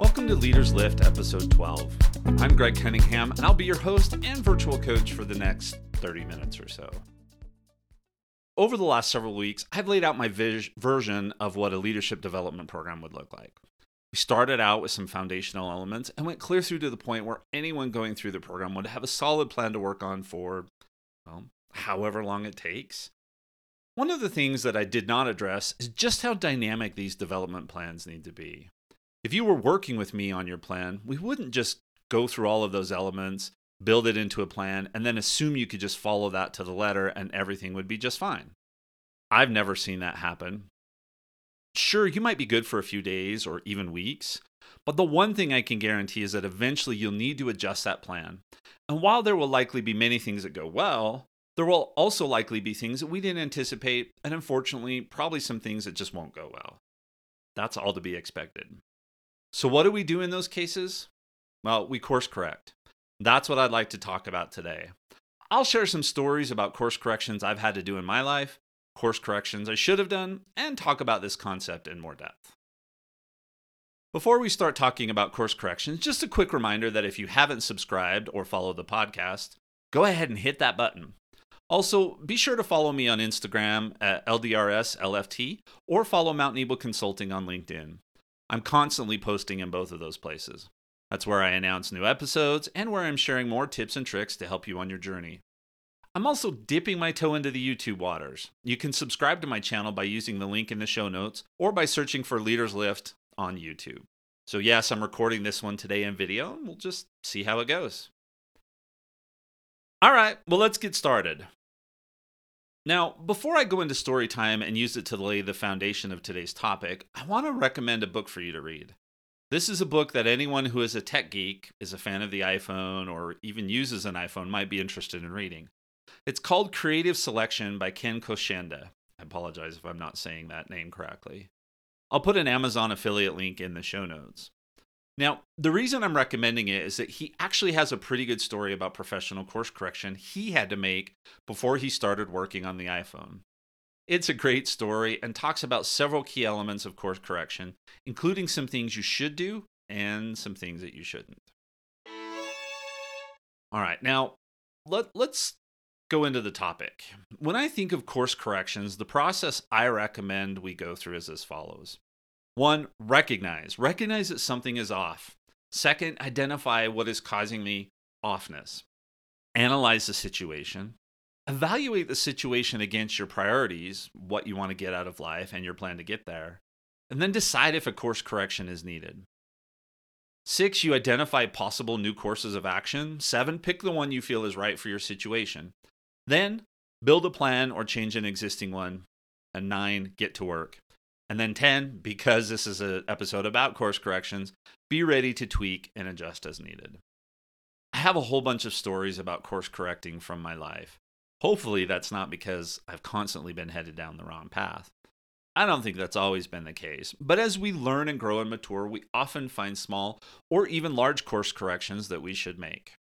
Welcome to Leaders Lift, episode 12. I'm Greg Cunningham, and I'll be your host and virtual coach for the next 30 minutes or so. Over the last several weeks, I've laid out my vis- version of what a leadership development program would look like. We started out with some foundational elements and went clear through to the point where anyone going through the program would have a solid plan to work on for, well, however long it takes. One of the things that I did not address is just how dynamic these development plans need to be if you were working with me on your plan, we wouldn't just go through all of those elements, build it into a plan, and then assume you could just follow that to the letter and everything would be just fine. I've never seen that happen. Sure, you might be good for a few days or even weeks, but the one thing I can guarantee is that eventually you'll need to adjust that plan. And while there will likely be many things that go well, there will also likely be things that we didn't anticipate, and unfortunately, probably some things that just won't go well. That's all to be expected. So, what do we do in those cases? Well, we course correct. That's what I'd like to talk about today. I'll share some stories about course corrections I've had to do in my life, course corrections I should have done, and talk about this concept in more depth. Before we start talking about course corrections, just a quick reminder that if you haven't subscribed or followed the podcast, go ahead and hit that button. Also, be sure to follow me on Instagram at LDRSLFT or follow Mountain Eagle Consulting on LinkedIn. I'm constantly posting in both of those places. That's where I announce new episodes and where I'm sharing more tips and tricks to help you on your journey. I'm also dipping my toe into the YouTube waters. You can subscribe to my channel by using the link in the show notes or by searching for Leaders Lift on YouTube. So, yes, I'm recording this one today in video, and we'll just see how it goes. All right, well, let's get started. Now, before I go into story time and use it to lay the foundation of today's topic, I want to recommend a book for you to read. This is a book that anyone who is a tech geek, is a fan of the iPhone, or even uses an iPhone might be interested in reading. It's called Creative Selection by Ken Kocienda. I apologize if I'm not saying that name correctly. I'll put an Amazon affiliate link in the show notes. Now, the reason I'm recommending it is that he actually has a pretty good story about professional course correction he had to make before he started working on the iPhone. It's a great story and talks about several key elements of course correction, including some things you should do and some things that you shouldn't. All right, now let, let's go into the topic. When I think of course corrections, the process I recommend we go through is as follows one, recognize. Recognize that something is off. Second, identify what is causing the offness. Analyze the situation. Evaluate the situation against your priorities, what you want to get out of life, and your plan to get there. And then decide if a course correction is needed. Six, you identify possible new courses of action. Seven, pick the one you feel is right for your situation. Then, build a plan or change an existing one. And nine, get to work. And then 10, because this is an episode about course corrections, be ready to tweak and adjust as needed. I have a whole bunch of stories about course correcting from my life. Hopefully, that's not because I've constantly been headed down the wrong path. I don't think that's always been the case, but as we learn and grow and mature, we often find small or even large course corrections that we should make.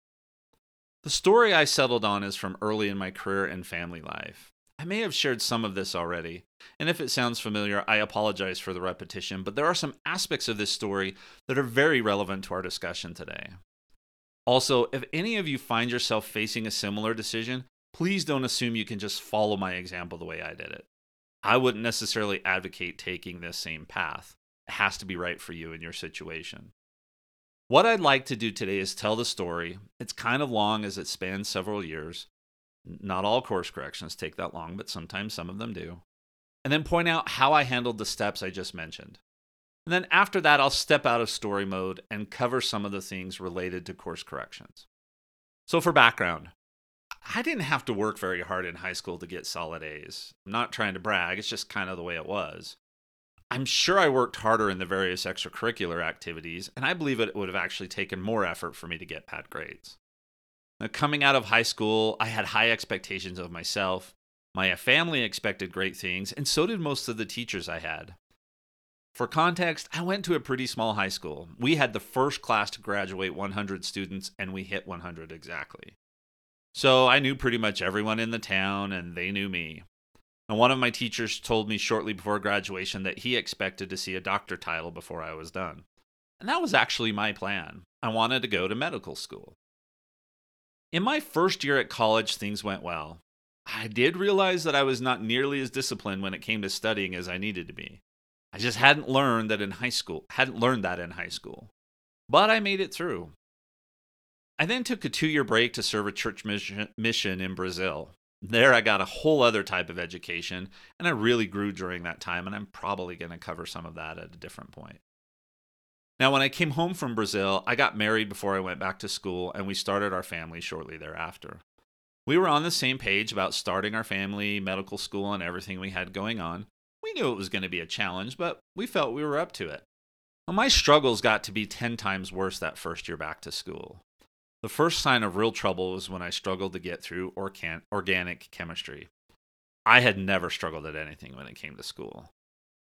The story I settled on is from early in my career and family life. I may have shared some of this already, and if it sounds familiar, I apologize for the repetition, but there are some aspects of this story that are very relevant to our discussion today. Also, if any of you find yourself facing a similar decision, please don't assume you can just follow my example the way I did it. I wouldn't necessarily advocate taking this same path. It has to be right for you in your situation. What I'd like to do today is tell the story. It's kind of long as it spans several years, not all course corrections take that long, but sometimes some of them do. And then point out how I handled the steps I just mentioned. And then after that, I'll step out of story mode and cover some of the things related to course corrections. So, for background, I didn't have to work very hard in high school to get solid A's. I'm not trying to brag, it's just kind of the way it was. I'm sure I worked harder in the various extracurricular activities, and I believe it would have actually taken more effort for me to get bad grades. Now, coming out of high school, I had high expectations of myself. My uh, family expected great things, and so did most of the teachers I had. For context, I went to a pretty small high school. We had the first class to graduate 100 students, and we hit 100 exactly. So I knew pretty much everyone in the town, and they knew me. And one of my teachers told me shortly before graduation that he expected to see a doctor title before I was done. And that was actually my plan. I wanted to go to medical school. In my first year at college, things went well. I did realize that I was not nearly as disciplined when it came to studying as I needed to be. I just hadn't learned that in high school, hadn't learned that in high school. But I made it through. I then took a two year break to serve a church mission in Brazil. There, I got a whole other type of education, and I really grew during that time, and I'm probably going to cover some of that at a different point. Now, when I came home from Brazil, I got married before I went back to school, and we started our family shortly thereafter. We were on the same page about starting our family, medical school, and everything we had going on. We knew it was going to be a challenge, but we felt we were up to it. Well, my struggles got to be 10 times worse that first year back to school. The first sign of real trouble was when I struggled to get through organ- organic chemistry. I had never struggled at anything when it came to school.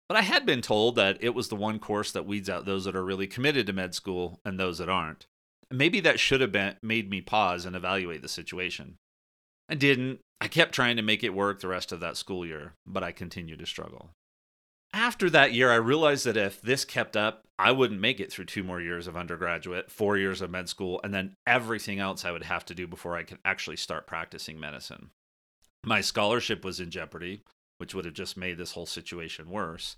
But I had been told that it was the one course that weeds out those that are really committed to med school and those that aren't. Maybe that should have been made me pause and evaluate the situation. I didn't. I kept trying to make it work the rest of that school year, but I continued to struggle. After that year, I realized that if this kept up, I wouldn't make it through two more years of undergraduate, four years of med school, and then everything else I would have to do before I could actually start practicing medicine. My scholarship was in jeopardy, which would have just made this whole situation worse.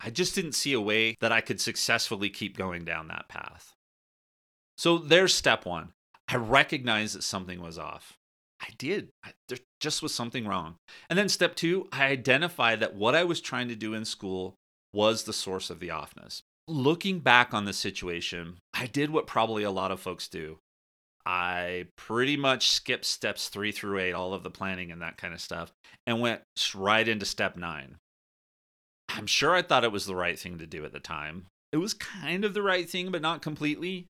I just didn't see a way that I could successfully keep going down that path. So there's step one. I recognized that something was off. I did. I, there just was something wrong. And then step two, I identified that what I was trying to do in school was the source of the offness. Looking back on the situation, I did what probably a lot of folks do. I pretty much skipped steps three through eight, all of the planning and that kind of stuff, and went right into step nine. I'm sure I thought it was the right thing to do at the time. It was kind of the right thing, but not completely.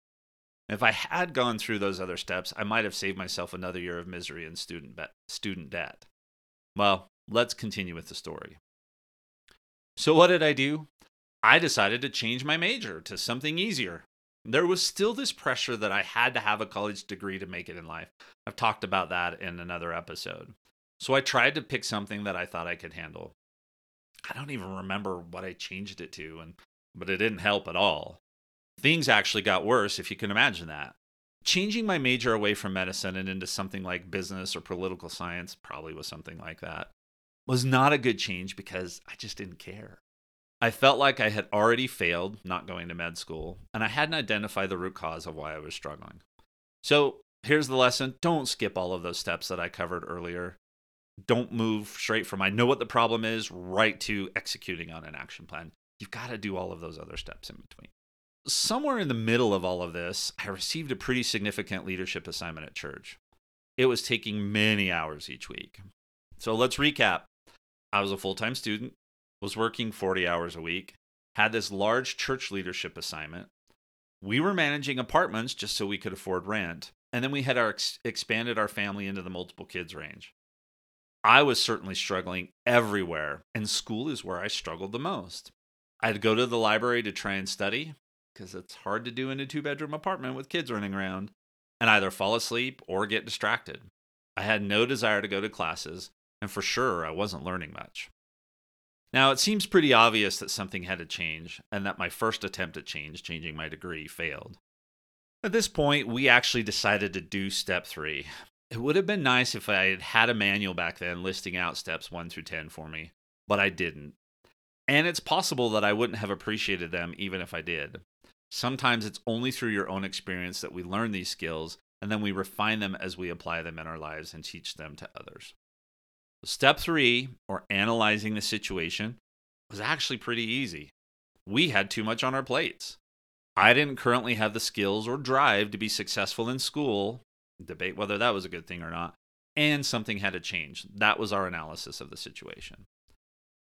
If I had gone through those other steps, I might have saved myself another year of misery and student, be- student debt. Well, let's continue with the story. So, what did I do? I decided to change my major to something easier. There was still this pressure that I had to have a college degree to make it in life. I've talked about that in another episode. So, I tried to pick something that I thought I could handle. I don't even remember what I changed it to, and but it didn't help at all things actually got worse, if you can imagine that. Changing my major away from medicine and into something like business or political science, probably was something like that, was not a good change because I just didn't care. I felt like I had already failed not going to med school, and I hadn't identified the root cause of why I was struggling. So here's the lesson don't skip all of those steps that I covered earlier. Don't move straight from I know what the problem is right to executing on an action plan. You've got to do all of those other steps in between somewhere in the middle of all of this, I received a pretty significant leadership assignment at church. It was taking many hours each week. So let's recap. I was a full time student, was working 40 hours a week, had this large church leadership assignment. We were managing apartments just so we could afford rent. And then we had our ex- expanded our family into the multiple kids range. I was certainly struggling everywhere, and school is where I struggled the most. I'd go to the library to try and study, because it's hard to do in a two bedroom apartment with kids running around, and either fall asleep or get distracted. I had no desire to go to classes, and for sure I wasn't learning much. Now, it seems pretty obvious that something had to change, and that my first attempt at change, changing my degree, failed. At this point, we actually decided to do step three. It would have been nice if I had had a manual back then listing out steps one through 10 for me, but I didn't. And it's possible that I wouldn't have appreciated them even if I did. Sometimes it's only through your own experience that we learn these skills, and then we refine them as we apply them in our lives and teach them to others. Step three, or analyzing the situation, was actually pretty easy. We had too much on our plates. I didn't currently have the skills or drive to be successful in school, debate whether that was a good thing or not, and something had to change. That was our analysis of the situation.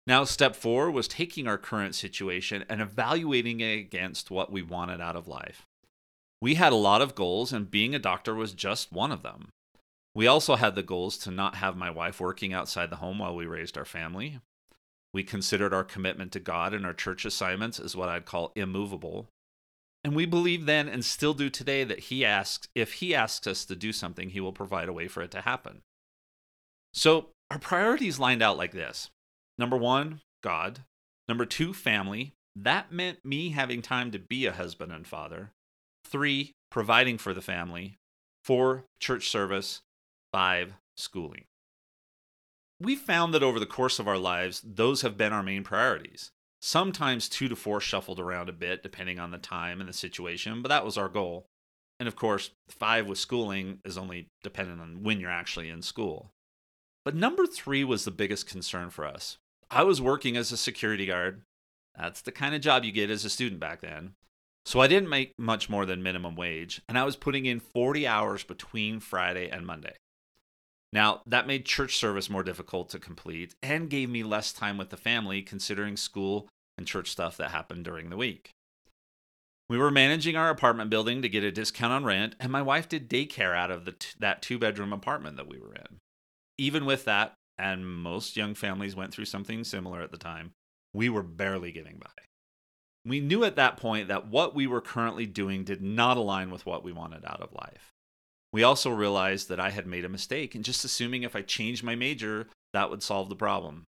Now, step four was taking our current situation and evaluating it against what we wanted out of life. We had a lot of goals, and being a doctor was just one of them. We also had the goals to not have my wife working outside the home while we raised our family. We considered our commitment to God and our church assignments as what I'd call immovable. And we believe then and still do today that he asks if he asks us to do something, he will provide a way for it to happen. So, our priorities lined out like this. Number one, God. Number two, family. That meant me having time to be a husband and father. Three, providing for the family. Four, church service. Five, schooling. We found that over the course of our lives, those have been our main priorities. Sometimes two to four shuffled around a bit, depending on the time and the situation, but that was our goal. And of course, five with schooling is only dependent on when you're actually in school. But number three was the biggest concern for us. I was working as a security guard. That's the kind of job you get as a student back then. So I didn't make much more than minimum wage, and I was putting in 40 hours between Friday and Monday. Now, that made church service more difficult to complete and gave me less time with the family, considering school and church stuff that happened during the week. We were managing our apartment building to get a discount on rent, and my wife did daycare out of the t- that two bedroom apartment that we were in. Even with that, and most young families went through something similar at the time, we were barely getting by. We knew at that point that what we were currently doing did not align with what we wanted out of life. We also realized that I had made a mistake in just assuming if I changed my major, that would solve the problem.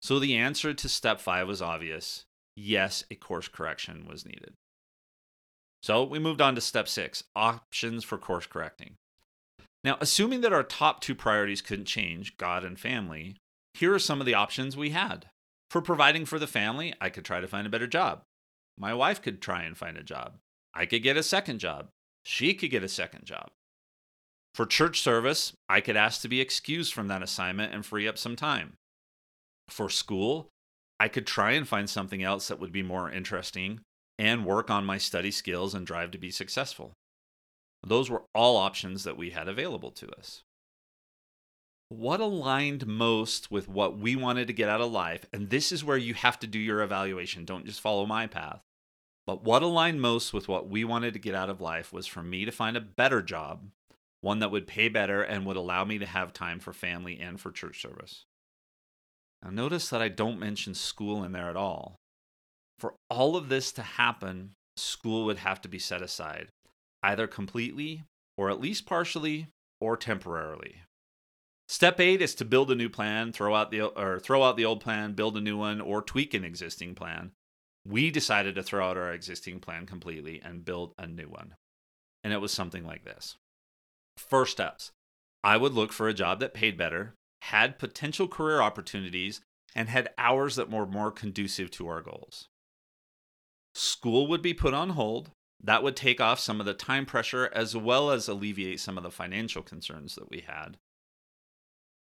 So the answer to step five was obvious yes, a course correction was needed. So we moved on to step six options for course correcting. Now, assuming that our top two priorities couldn't change, God and family, here are some of the options we had. For providing for the family, I could try to find a better job. My wife could try and find a job. I could get a second job. She could get a second job. For church service, I could ask to be excused from that assignment and free up some time. For school, I could try and find something else that would be more interesting and work on my study skills and drive to be successful. Those were all options that we had available to us. What aligned most with what we wanted to get out of life, and this is where you have to do your evaluation, don't just follow my path. But what aligned most with what we wanted to get out of life was for me to find a better job one that would pay better and would allow me to have time for family and for church service. Now, notice that I don't mention school in there at all. For all of this to happen, school would have to be set aside, either completely, or at least partially, or temporarily. Step eight is to build a new plan, throw out the or throw out the old plan, build a new one, or tweak an existing plan. We decided to throw out our existing plan completely and build a new one. And it was something like this. First steps I would look for a job that paid better, had potential career opportunities, and had hours that were more conducive to our goals. School would be put on hold. That would take off some of the time pressure as well as alleviate some of the financial concerns that we had.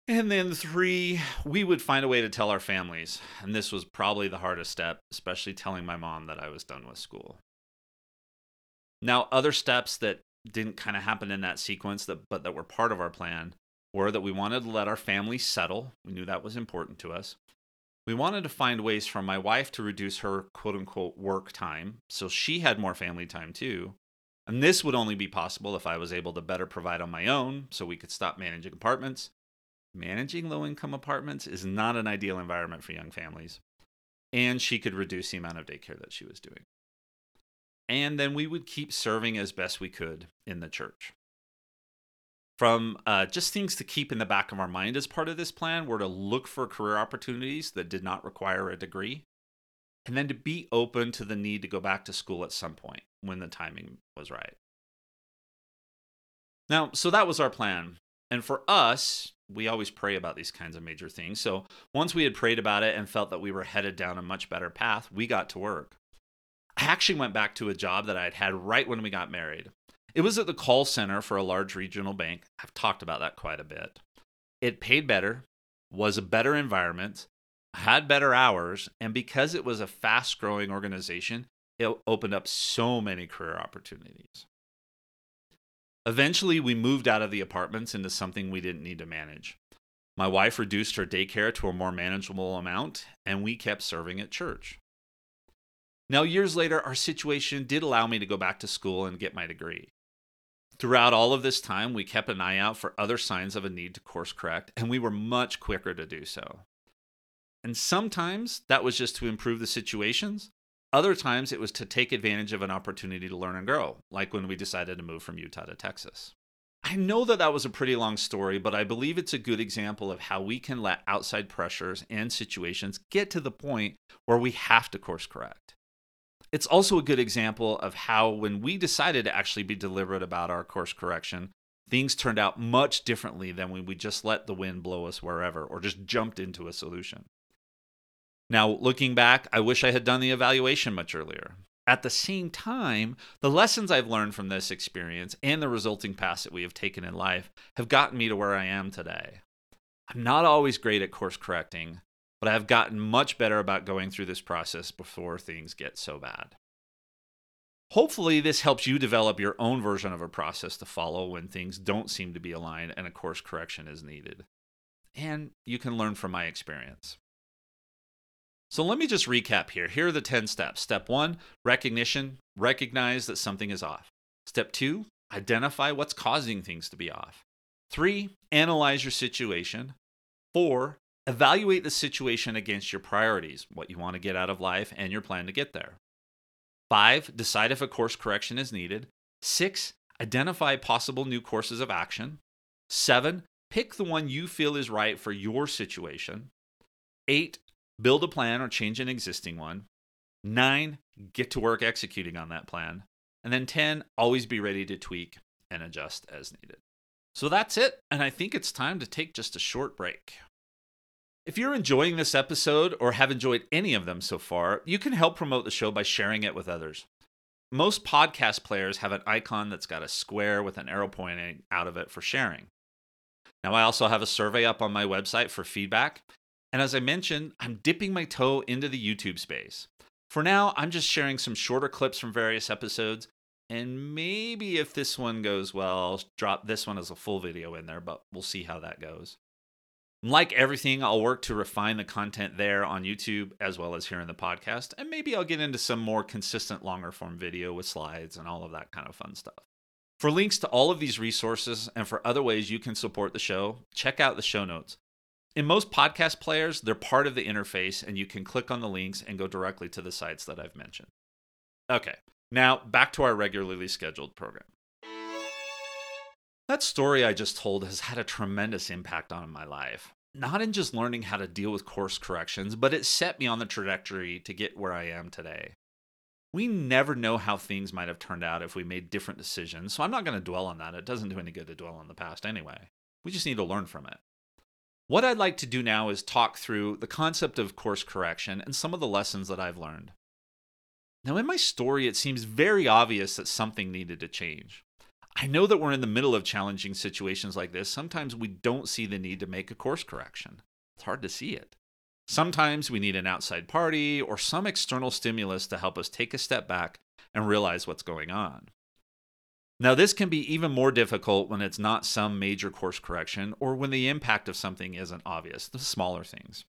And then, three, we would find a way to tell our families. And this was probably the hardest step, especially telling my mom that I was done with school. Now, other steps that didn't kind of happen in that sequence that but that were part of our plan were that we wanted to let our family settle. We knew that was important to us. We wanted to find ways for my wife to reduce her quote unquote work time so she had more family time too. And this would only be possible if I was able to better provide on my own so we could stop managing apartments. Managing low income apartments is not an ideal environment for young families. And she could reduce the amount of daycare that she was doing and then we would keep serving as best we could in the church. From uh, just things to keep in the back of our mind as part of this plan were to look for career opportunities that did not require a degree, and then to be open to the need to go back to school at some point when the timing was right. Now, so that was our plan. And for us, we always pray about these kinds of major things. So once we had prayed about it and felt that we were headed down a much better path, we got to work. I actually went back to a job that I had had right when we got married. It was at the call center for a large regional bank. I've talked about that quite a bit. It paid better, was a better environment, had better hours, and because it was a fast growing organization, it opened up so many career opportunities. Eventually, we moved out of the apartments into something we didn't need to manage. My wife reduced her daycare to a more manageable amount, and we kept serving at church. Now, years later, our situation did allow me to go back to school and get my degree. Throughout all of this time, we kept an eye out for other signs of a need to course correct, and we were much quicker to do so. And sometimes that was just to improve the situations. Other times it was to take advantage of an opportunity to learn and grow, like when we decided to move from Utah to Texas. I know that that was a pretty long story, but I believe it's a good example of how we can let outside pressures and situations get to the point where we have to course correct. It's also a good example of how, when we decided to actually be deliberate about our course correction, things turned out much differently than when we just let the wind blow us wherever or just jumped into a solution. Now, looking back, I wish I had done the evaluation much earlier. At the same time, the lessons I've learned from this experience and the resulting paths that we have taken in life have gotten me to where I am today. I'm not always great at course correcting, but I've gotten much better about going through this process before things get so bad. Hopefully, this helps you develop your own version of a process to follow when things don't seem to be aligned and a course correction is needed. And you can learn from my experience. So let me just recap here. Here are the 10 steps. Step one, recognition, recognize that something is off. Step two, identify what's causing things to be off. Three, analyze your situation. Four, evaluate the situation against your priorities, what you want to get out of life, and your plan to get there. Five, decide if a course correction is needed. Six, identify possible new courses of action. Seven, pick the one you feel is right for your situation. Eight, build a plan or change an existing one. Nine, get to work executing on that plan. And then 10, always be ready to tweak and adjust as needed. So that's it, and I think it's time to take just a short break. If you're enjoying this episode or have enjoyed any of them so far, you can help promote the show by sharing it with others. Most podcast players have an icon that's got a square with an arrow pointing out of it for sharing. Now, I also have a survey up on my website for feedback, and as I mentioned, I'm dipping my toe into the YouTube space. For now, I'm just sharing some shorter clips from various episodes, and maybe if this one goes well, I'll drop this one as a full video in there, but we'll see how that goes. Like everything, I'll work to refine the content there on YouTube as well as here in the podcast, and maybe I'll get into some more consistent longer form video with slides and all of that kind of fun stuff. For links to all of these resources and for other ways you can support the show, check out the show notes. In most podcast players, they're part of the interface, and you can click on the links and go directly to the sites that I've mentioned. Okay, now back to our regularly scheduled program. That story I just told has had a tremendous impact on my life. Not in just learning how to deal with course corrections, but it set me on the trajectory to get where I am today. We never know how things might have turned out if we made different decisions, so I'm not going to dwell on that. It doesn't do any good to dwell on the past anyway. We just need to learn from it. What I'd like to do now is talk through the concept of course correction and some of the lessons that I've learned. Now, in my story, it seems very obvious that something needed to change. I know that we're in the middle of challenging situations like this. Sometimes we don't see the need to make a course correction. It's hard to see it. Sometimes we need an outside party or some external stimulus to help us take a step back and realize what's going on. Now, this can be even more difficult when it's not some major course correction or when the impact of something isn't obvious, the smaller things.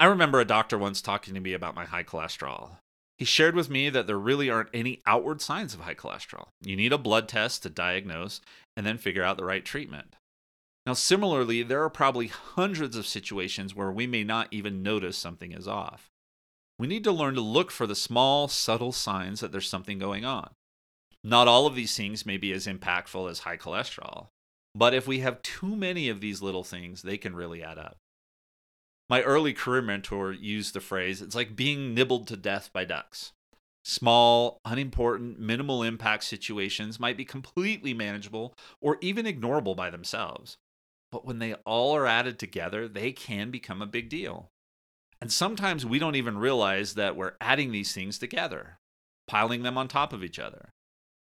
I remember a doctor once talking to me about my high cholesterol. He shared with me that there really aren't any outward signs of high cholesterol. You need a blood test to diagnose and then figure out the right treatment. Now, similarly, there are probably hundreds of situations where we may not even notice something is off. We need to learn to look for the small, subtle signs that there's something going on. Not all of these things may be as impactful as high cholesterol, but if we have too many of these little things, they can really add up. My early career mentor used the phrase it's like being nibbled to death by ducks. Small, unimportant, minimal impact situations might be completely manageable or even ignorable by themselves. But when they all are added together, they can become a big deal. And sometimes we don't even realize that we're adding these things together, piling them on top of each other.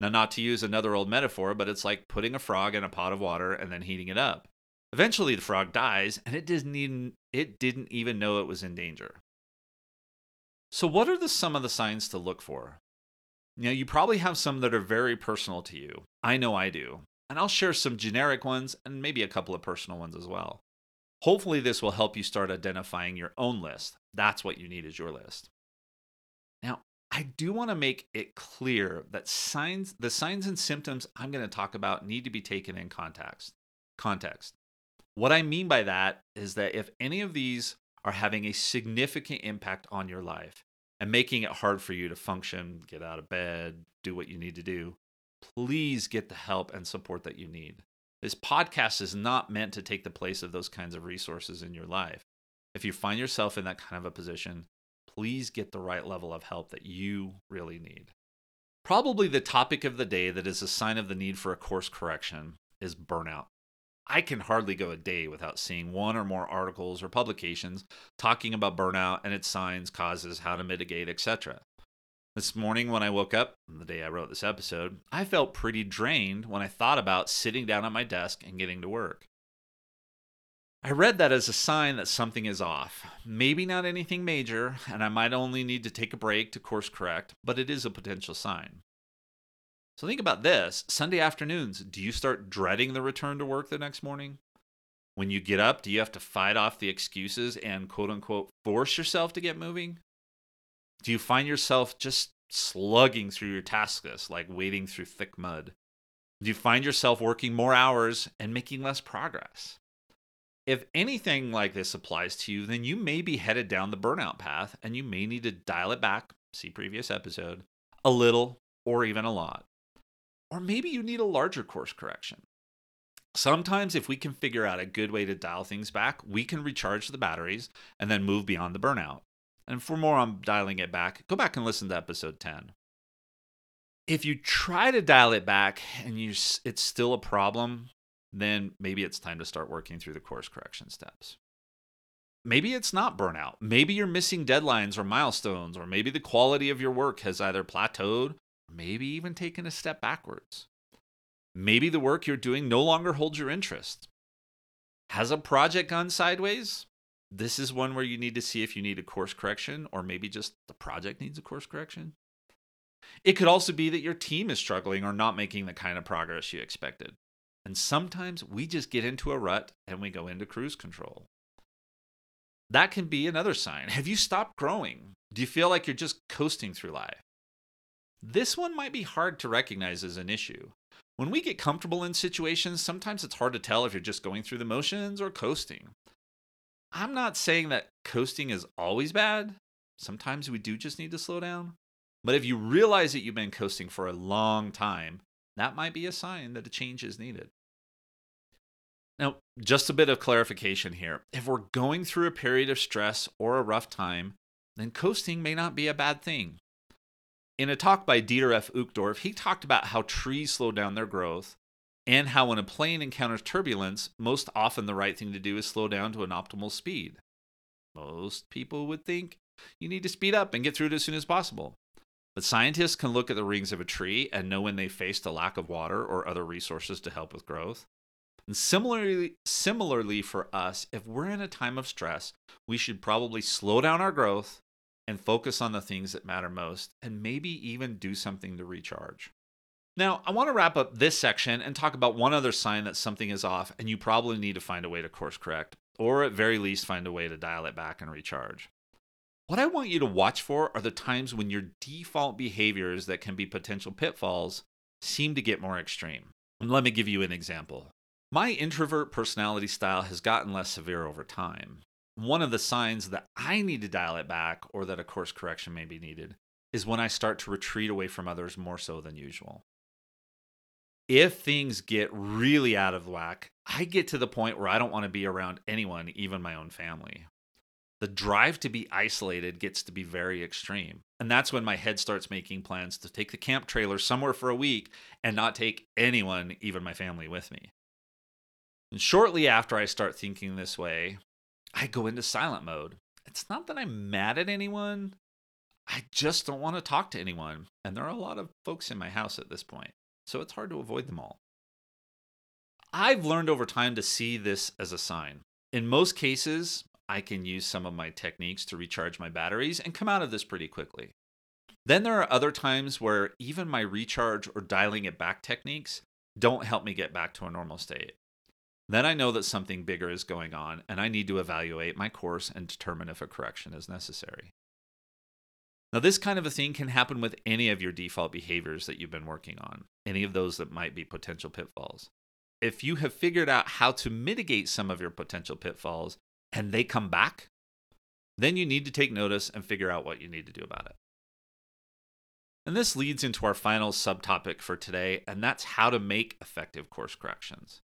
Now, not to use another old metaphor, but it's like putting a frog in a pot of water and then heating it up. Eventually, the frog dies, and it didn't even, it didn't even know it was in danger. So, what are the, some of the signs to look for? Know, you probably have some that are very personal to you. I know I do. And I'll share some generic ones and maybe a couple of personal ones as well. Hopefully, this will help you start identifying your own list. That's what you need is your list. Now, I do want to make it clear that signs the signs and symptoms I'm going to talk about need to be taken in context. Context. What I mean by that is that if any of these are having a significant impact on your life and making it hard for you to function, get out of bed, do what you need to do, please get the help and support that you need. This podcast is not meant to take the place of those kinds of resources in your life. If you find yourself in that kind of a position, please get the right level of help that you really need. Probably the topic of the day that is a sign of the need for a course correction is burnout. I can hardly go a day without seeing one or more articles or publications talking about burnout and its signs, causes, how to mitigate, etc. This morning, when I woke up, the day I wrote this episode, I felt pretty drained when I thought about sitting down at my desk and getting to work. I read that as a sign that something is off. Maybe not anything major, and I might only need to take a break to course correct, but it is a potential sign. So think about this Sunday afternoons, do you start dreading the return to work the next morning? When you get up, do you have to fight off the excuses and quote unquote force yourself to get moving? Do you find yourself just slugging through your task list like wading through thick mud? Do you find yourself working more hours and making less progress? If anything like this applies to you, then you may be headed down the burnout path and you may need to dial it back, see previous episode, a little or even a lot. Or maybe you need a larger course correction. Sometimes, if we can figure out a good way to dial things back, we can recharge the batteries and then move beyond the burnout. And for more on dialing it back, go back and listen to episode 10. If you try to dial it back and you, it's still a problem, then maybe it's time to start working through the course correction steps. Maybe it's not burnout. Maybe you're missing deadlines or milestones, or maybe the quality of your work has either plateaued maybe even taken a step backwards. Maybe the work you're doing no longer holds your interest. Has a project gone sideways? This is one where you need to see if you need a course correction or maybe just the project needs a course correction. It could also be that your team is struggling or not making the kind of progress you expected. And sometimes we just get into a rut and we go into cruise control. That can be another sign. Have you stopped growing? Do you feel like you're just coasting through life? This one might be hard to recognize as an issue. When we get comfortable in situations, sometimes it's hard to tell if you're just going through the motions or coasting. I'm not saying that coasting is always bad. Sometimes we do just need to slow down. But if you realize that you've been coasting for a long time, that might be a sign that a change is needed. Now, just a bit of clarification here. If we're going through a period of stress or a rough time, then coasting may not be a bad thing. In a talk by Dieter F. Uchtdorf, he talked about how trees slow down their growth and how when a plane encounters turbulence, most often the right thing to do is slow down to an optimal speed. Most people would think you need to speed up and get through it as soon as possible. But scientists can look at the rings of a tree and know when they faced a lack of water or other resources to help with growth. And similarly, similarly for us, if we're in a time of stress, we should probably slow down our growth and focus on the things that matter most, and maybe even do something to recharge. Now, I want to wrap up this section and talk about one other sign that something is off, and you probably need to find a way to course correct, or at very least, find a way to dial it back and recharge. What I want you to watch for are the times when your default behaviors that can be potential pitfalls seem to get more extreme. And let me give you an example. My introvert personality style has gotten less severe over time one of the signs that I need to dial it back or that a course correction may be needed is when I start to retreat away from others more so than usual. If things get really out of whack, I get to the point where I don't want to be around anyone, even my own family. The drive to be isolated gets to be very extreme. And that's when my head starts making plans to take the camp trailer somewhere for a week and not take anyone, even my family, with me. And shortly after I start thinking this way, I go into silent mode. It's not that I'm mad at anyone. I just don't want to talk to anyone. And there are a lot of folks in my house at this point. So it's hard to avoid them all. I've learned over time to see this as a sign. In most cases, I can use some of my techniques to recharge my batteries and come out of this pretty quickly. Then there are other times where even my recharge or dialing it back techniques don't help me get back to a normal state. Then I know that something bigger is going on and I need to evaluate my course and determine if a correction is necessary. Now, this kind of a thing can happen with any of your default behaviors that you've been working on, any of those that might be potential pitfalls. If you have figured out how to mitigate some of your potential pitfalls and they come back, then you need to take notice and figure out what you need to do about it. And this leads into our final subtopic for today, and that's how to make effective course corrections.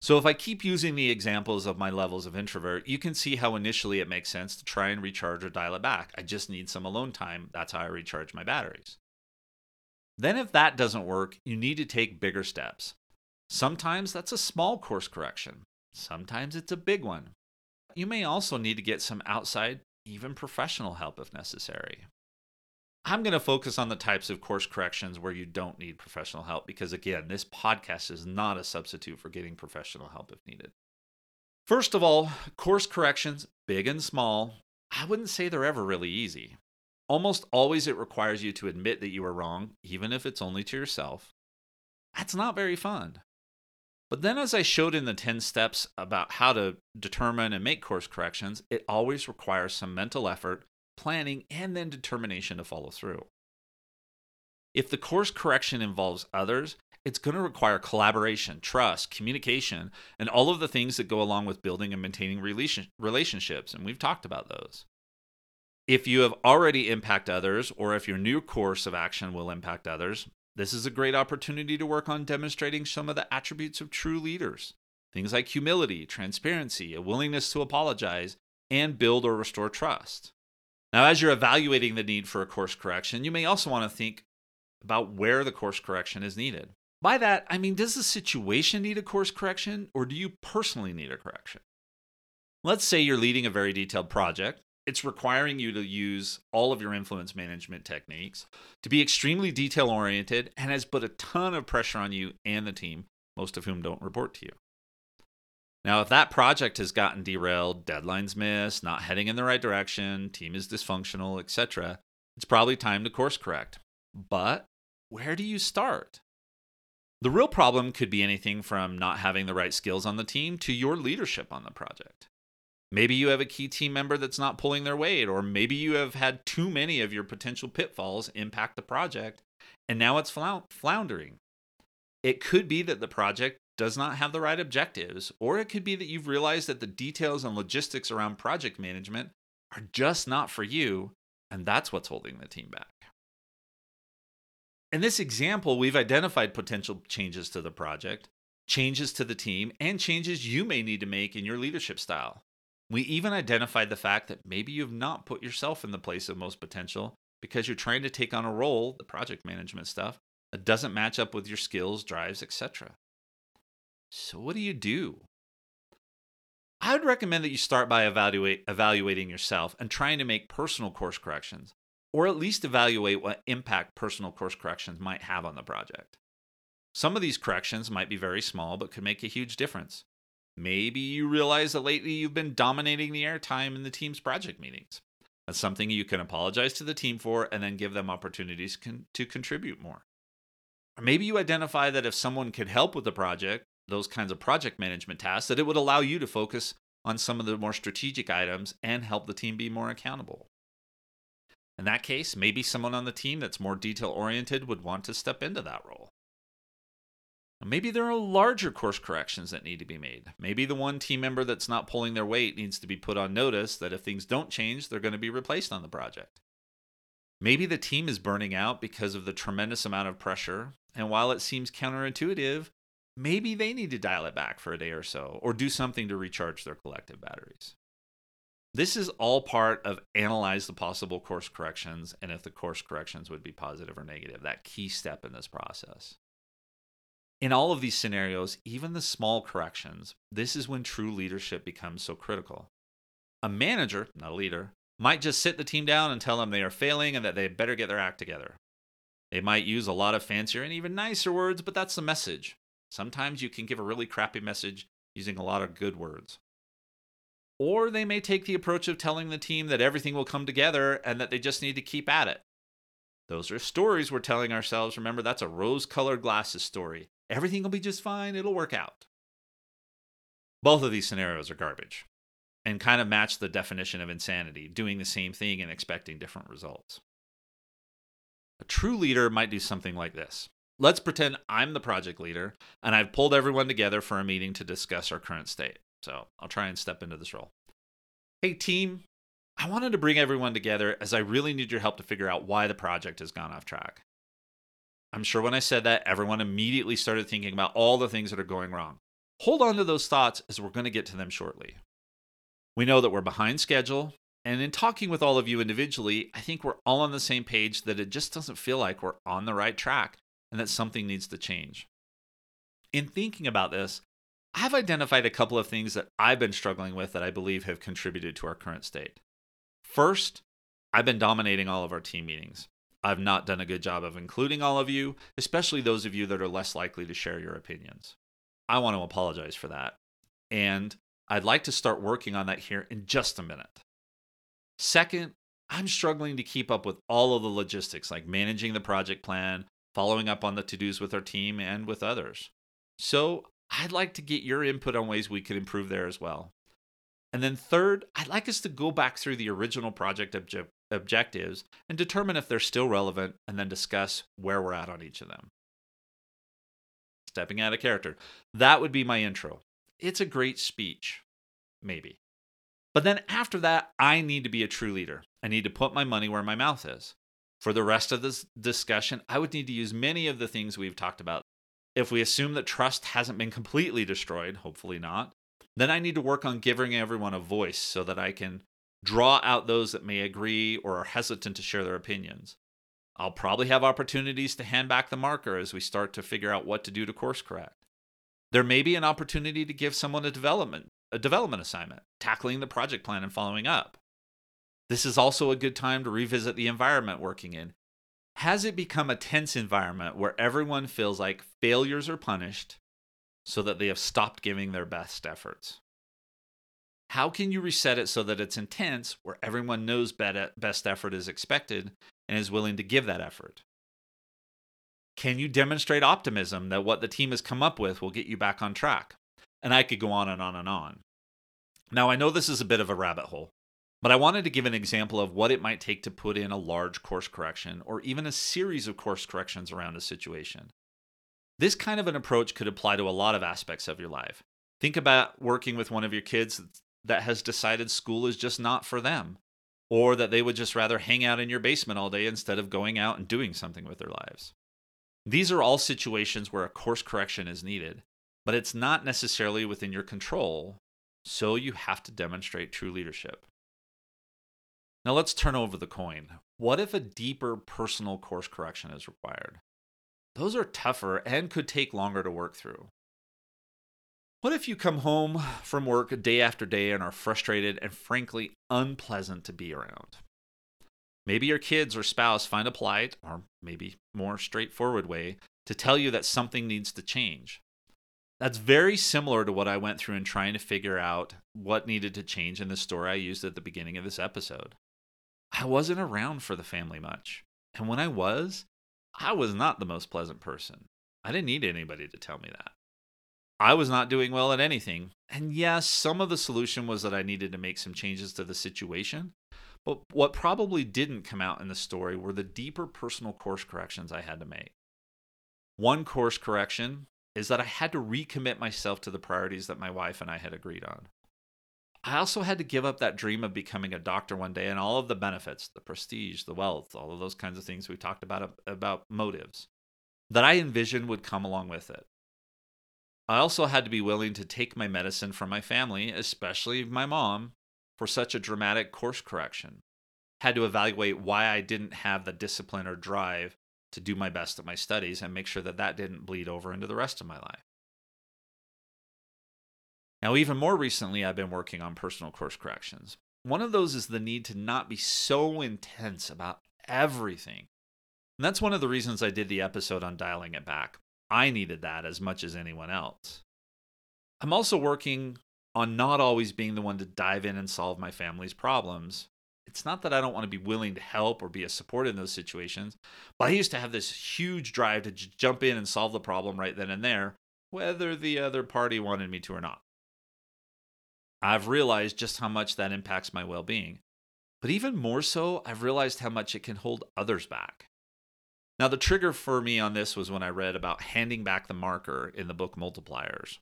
So, if I keep using the examples of my levels of introvert, you can see how initially it makes sense to try and recharge or dial it back. I just need some alone time. That's how I recharge my batteries. Then, if that doesn't work, you need to take bigger steps. Sometimes that's a small course correction, sometimes it's a big one. You may also need to get some outside, even professional help if necessary. I'm going to focus on the types of course corrections where you don't need professional help because, again, this podcast is not a substitute for getting professional help if needed. First of all, course corrections, big and small, I wouldn't say they're ever really easy. Almost always it requires you to admit that you were wrong, even if it's only to yourself. That's not very fun. But then, as I showed in the 10 steps about how to determine and make course corrections, it always requires some mental effort planning, and then determination to follow through. If the course correction involves others, it's going to require collaboration, trust, communication, and all of the things that go along with building and maintaining relationships. And we've talked about those. If you have already impacted others, or if your new course of action will impact others, this is a great opportunity to work on demonstrating some of the attributes of true leaders. Things like humility, transparency, a willingness to apologize, and build or restore trust. Now, as you're evaluating the need for a course correction, you may also want to think about where the course correction is needed. By that, I mean, does the situation need a course correction or do you personally need a correction? Let's say you're leading a very detailed project. It's requiring you to use all of your influence management techniques, to be extremely detail oriented, and has put a ton of pressure on you and the team, most of whom don't report to you. Now, if that project has gotten derailed, deadlines missed, not heading in the right direction, team is dysfunctional, etc., it's probably time to course correct. But where do you start? The real problem could be anything from not having the right skills on the team to your leadership on the project. Maybe you have a key team member that's not pulling their weight, or maybe you have had too many of your potential pitfalls impact the project, and now it's floundering. It could be that the project does not have the right objectives, or it could be that you've realized that the details and logistics around project management are just not for you, and that's what's holding the team back. In this example, we've identified potential changes to the project, changes to the team, and changes you may need to make in your leadership style. We even identified the fact that maybe you've not put yourself in the place of most potential because you're trying to take on a role, the project management stuff, that doesn't match up with your skills, drives, etc. So, what do you do? I would recommend that you start by evaluate, evaluating yourself and trying to make personal course corrections, or at least evaluate what impact personal course corrections might have on the project. Some of these corrections might be very small, but could make a huge difference. Maybe you realize that lately you've been dominating the airtime in the team's project meetings. That's something you can apologize to the team for and then give them opportunities con- to contribute more. Or maybe you identify that if someone could help with the project, those kinds of project management tasks that it would allow you to focus on some of the more strategic items and help the team be more accountable. In that case, maybe someone on the team that's more detail oriented would want to step into that role. Maybe there are larger course corrections that need to be made. Maybe the one team member that's not pulling their weight needs to be put on notice that if things don't change, they're going to be replaced on the project. Maybe the team is burning out because of the tremendous amount of pressure, and while it seems counterintuitive, maybe they need to dial it back for a day or so or do something to recharge their collective batteries. This is all part of analyze the possible course corrections and if the course corrections would be positive or negative, that key step in this process. In all of these scenarios, even the small corrections, this is when true leadership becomes so critical. A manager, not a leader, might just sit the team down and tell them they are failing and that they better get their act together. They might use a lot of fancier and even nicer words, but that's the message. Sometimes you can give a really crappy message using a lot of good words. Or they may take the approach of telling the team that everything will come together and that they just need to keep at it. Those are stories we're telling ourselves. Remember, that's a rose colored glasses story. Everything will be just fine, it'll work out. Both of these scenarios are garbage and kind of match the definition of insanity, doing the same thing and expecting different results. A true leader might do something like this Let's pretend I'm the project leader and I've pulled everyone together for a meeting to discuss our current state. So I'll try and step into this role. Hey, team, I wanted to bring everyone together as I really need your help to figure out why the project has gone off track. I'm sure when I said that, everyone immediately started thinking about all the things that are going wrong. Hold on to those thoughts as we're going to get to them shortly. We know that we're behind schedule, and in talking with all of you individually, I think we're all on the same page that it just doesn't feel like we're on the right track and that something needs to change. In thinking about this, I've identified a couple of things that I've been struggling with that I believe have contributed to our current state. First, I've been dominating all of our team meetings. I've not done a good job of including all of you, especially those of you that are less likely to share your opinions. I want to apologize for that. And I'd like to start working on that here in just a minute. Second, I'm struggling to keep up with all of the logistics like managing the project plan, following up on the to dos with our team and with others. So I'd like to get your input on ways we could improve there as well. And then third, I'd like us to go back through the original project obje- objectives and determine if they're still relevant and then discuss where we're at on each of them. Stepping out of character. That would be my intro. It's a great speech. Maybe. But then after that, I need to be a true leader. I need to put my money where my mouth is. For the rest of this discussion, I would need to use many of the things we've talked about. If we assume that trust hasn't been completely destroyed, hopefully not, then I need to work on giving everyone a voice so that I can draw out those that may agree or are hesitant to share their opinions. I'll probably have opportunities to hand back the marker as we start to figure out what to do to course correct. There may be an opportunity to give someone a development a development assignment, tackling the project plan and following up. This is also a good time to revisit the environment working in. Has it become a tense environment where everyone feels like failures are punished so that they have stopped giving their best efforts? How can you reset it so that it's intense where everyone knows best effort is expected and is willing to give that effort? Can you demonstrate optimism that what the team has come up with will get you back on track? And I could go on and on and on. Now, I know this is a bit of a rabbit hole, but I wanted to give an example of what it might take to put in a large course correction or even a series of course corrections around a situation. This kind of an approach could apply to a lot of aspects of your life. Think about working with one of your kids that has decided school is just not for them, or that they would just rather hang out in your basement all day instead of going out and doing something with their lives. These are all situations where a course correction is needed, but it's not necessarily within your control, so you have to demonstrate true leadership. Now let's turn over the coin. What if a deeper personal course correction is required? Those are tougher and could take longer to work through. What if you come home from work day after day and are frustrated and frankly unpleasant to be around? Maybe your kids or spouse find a polite, or maybe more straightforward way to tell you that something needs to change. That's very similar to what I went through in trying to figure out what needed to change in the story I used at the beginning of this episode. I wasn't around for the family much. And when I was, I was not the most pleasant person. I didn't need anybody to tell me that. I was not doing well at anything. And yes, some of the solution was that I needed to make some changes to the situation. But what probably didn't come out in the story were the deeper personal course corrections I had to make. One course correction is that I had to recommit myself to the priorities that my wife and I had agreed on. I also had to give up that dream of becoming a doctor one day and all of the benefits, the prestige, the wealth, all of those kinds of things we talked about about motives that I envisioned would come along with it. I also had to be willing to take my medicine from my family, especially my mom, for such a dramatic course correction. Had to evaluate why I didn't have the discipline or drive to do my best at my studies and make sure that that didn't bleed over into the rest of my life. Now, even more recently, I've been working on personal course corrections. One of those is the need to not be so intense about everything. And that's one of the reasons I did the episode on dialing it back. I needed that as much as anyone else. I'm also working on not always being the one to dive in and solve my family's problems, it's not that I don't want to be willing to help or be a support in those situations, but I used to have this huge drive to j- jump in and solve the problem right then and there, whether the other party wanted me to or not. I've realized just how much that impacts my well being. But even more so, I've realized how much it can hold others back. Now, the trigger for me on this was when I read about handing back the marker in the book Multipliers.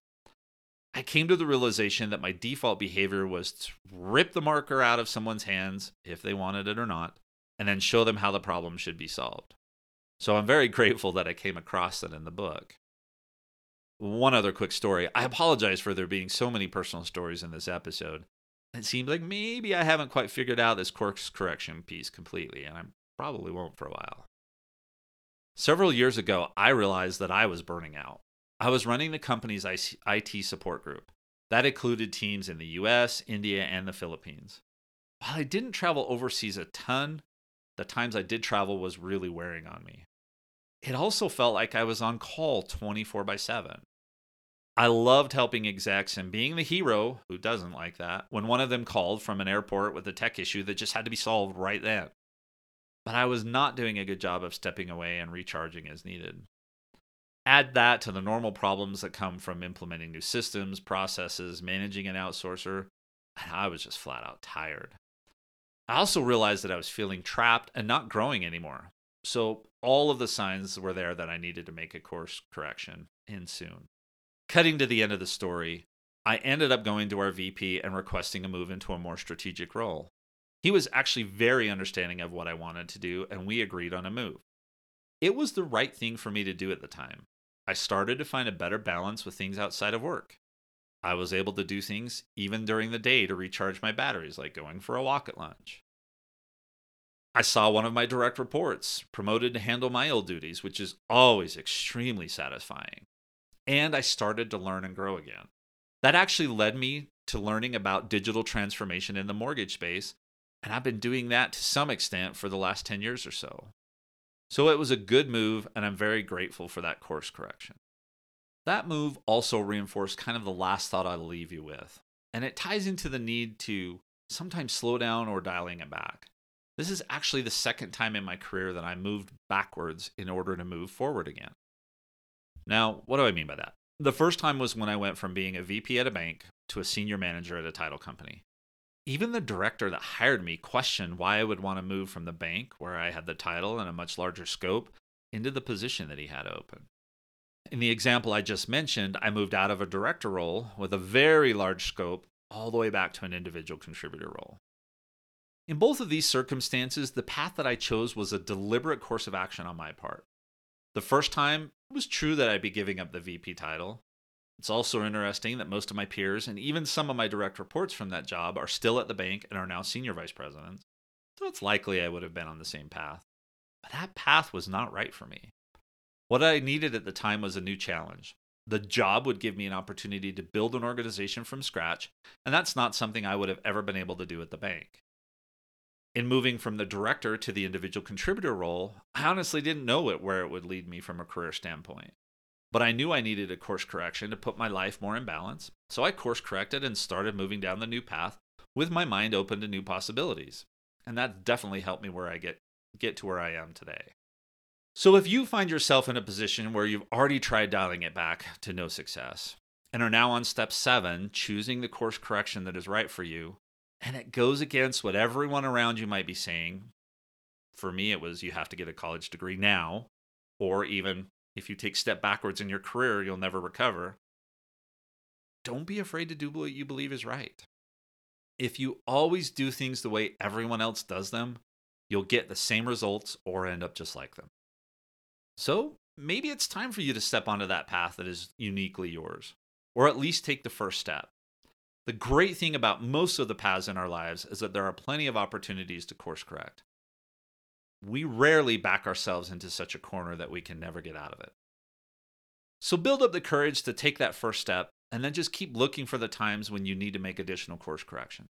I came to the realization that my default behavior was to rip the marker out of someone's hands, if they wanted it or not, and then show them how the problem should be solved. So I'm very grateful that I came across that in the book. One other quick story. I apologize for there being so many personal stories in this episode. It seems like maybe I haven't quite figured out this course correction piece completely, and I probably won't for a while. Several years ago, I realized that I was burning out. I was running the company's IT support group. That included teams in the US, India, and the Philippines. While I didn't travel overseas a ton, the times I did travel was really wearing on me. It also felt like I was on call 24 by 7. I loved helping execs and being the hero, who doesn't like that, when one of them called from an airport with a tech issue that just had to be solved right then. But I was not doing a good job of stepping away and recharging as needed. Add that to the normal problems that come from implementing new systems, processes, managing an outsourcer, and I was just flat out tired. I also realized that I was feeling trapped and not growing anymore. So all of the signs were there that I needed to make a course correction and soon. Cutting to the end of the story, I ended up going to our VP and requesting a move into a more strategic role. He was actually very understanding of what I wanted to do, and we agreed on a move. It was the right thing for me to do at the time. I started to find a better balance with things outside of work. I was able to do things even during the day to recharge my batteries, like going for a walk at lunch. I saw one of my direct reports promoted to handle my old duties, which is always extremely satisfying. And I started to learn and grow again. That actually led me to learning about digital transformation in the mortgage space, and I've been doing that to some extent for the last 10 years or so. So it was a good move, and I'm very grateful for that course correction. That move also reinforced kind of the last thought I'll leave you with, and it ties into the need to sometimes slow down or dialing it back. This is actually the second time in my career that I moved backwards in order to move forward again. Now, what do I mean by that? The first time was when I went from being a VP at a bank to a senior manager at a title company. Even the director that hired me questioned why I would want to move from the bank, where I had the title and a much larger scope, into the position that he had open. In the example I just mentioned, I moved out of a director role with a very large scope all the way back to an individual contributor role. In both of these circumstances, the path that I chose was a deliberate course of action on my part. The first time, it was true that I'd be giving up the VP title. It's also interesting that most of my peers and even some of my direct reports from that job are still at the bank and are now senior vice presidents. So it's likely I would have been on the same path. But that path was not right for me. What I needed at the time was a new challenge. The job would give me an opportunity to build an organization from scratch, and that's not something I would have ever been able to do at the bank. In moving from the director to the individual contributor role, I honestly didn't know it where it would lead me from a career standpoint. But I knew I needed a course correction to put my life more in balance, so I course corrected and started moving down the new path with my mind open to new possibilities. And that definitely helped me where I get get to where I am today. So, if you find yourself in a position where you've already tried dialing it back to no success and are now on step seven, choosing the course correction that is right for you, and it goes against what everyone around you might be saying, for me, it was you have to get a college degree now, or even if you take step backwards in your career, you'll never recover. Don't be afraid to do what you believe is right. If you always do things the way everyone else does them, you'll get the same results or end up just like them. So maybe it's time for you to step onto that path that is uniquely yours, or at least take the first step. The great thing about most of the paths in our lives is that there are plenty of opportunities to course correct. We rarely back ourselves into such a corner that we can never get out of it. So build up the courage to take that first step and then just keep looking for the times when you need to make additional course correction.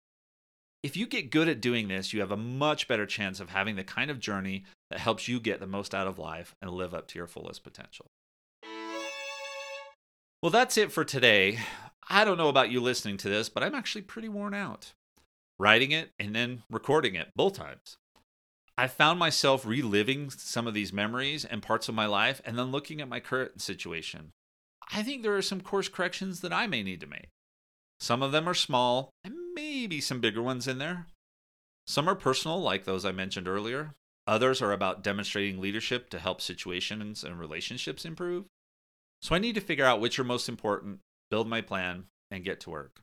If you get good at doing this, you have a much better chance of having the kind of journey that helps you get the most out of life and live up to your fullest potential. Well, that's it for today. I don't know about you listening to this, but I'm actually pretty worn out. Writing it and then recording it both times. I found myself reliving some of these memories and parts of my life and then looking at my current situation. I think there are some course corrections that I may need to make. Some of them are small, and maybe some bigger ones in there. Some are personal, like those I mentioned earlier. Others are about demonstrating leadership to help situations and relationships improve. So I need to figure out which are most important, build my plan, and get to work.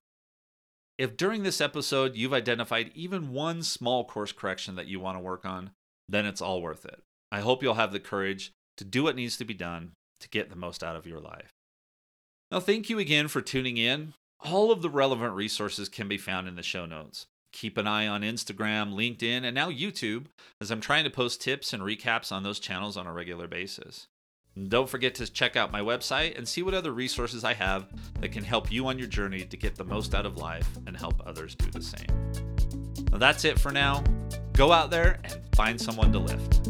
If during this episode you've identified even one small course correction that you want to work on, then it's all worth it. I hope you'll have the courage to do what needs to be done to get the most out of your life. Now, thank you again for tuning in. All of the relevant resources can be found in the show notes. Keep an eye on Instagram, LinkedIn, and now YouTube, as I'm trying to post tips and recaps on those channels on a regular basis. Don't forget to check out my website and see what other resources I have that can help you on your journey to get the most out of life and help others do the same. That's it for now. Go out there and find someone to lift.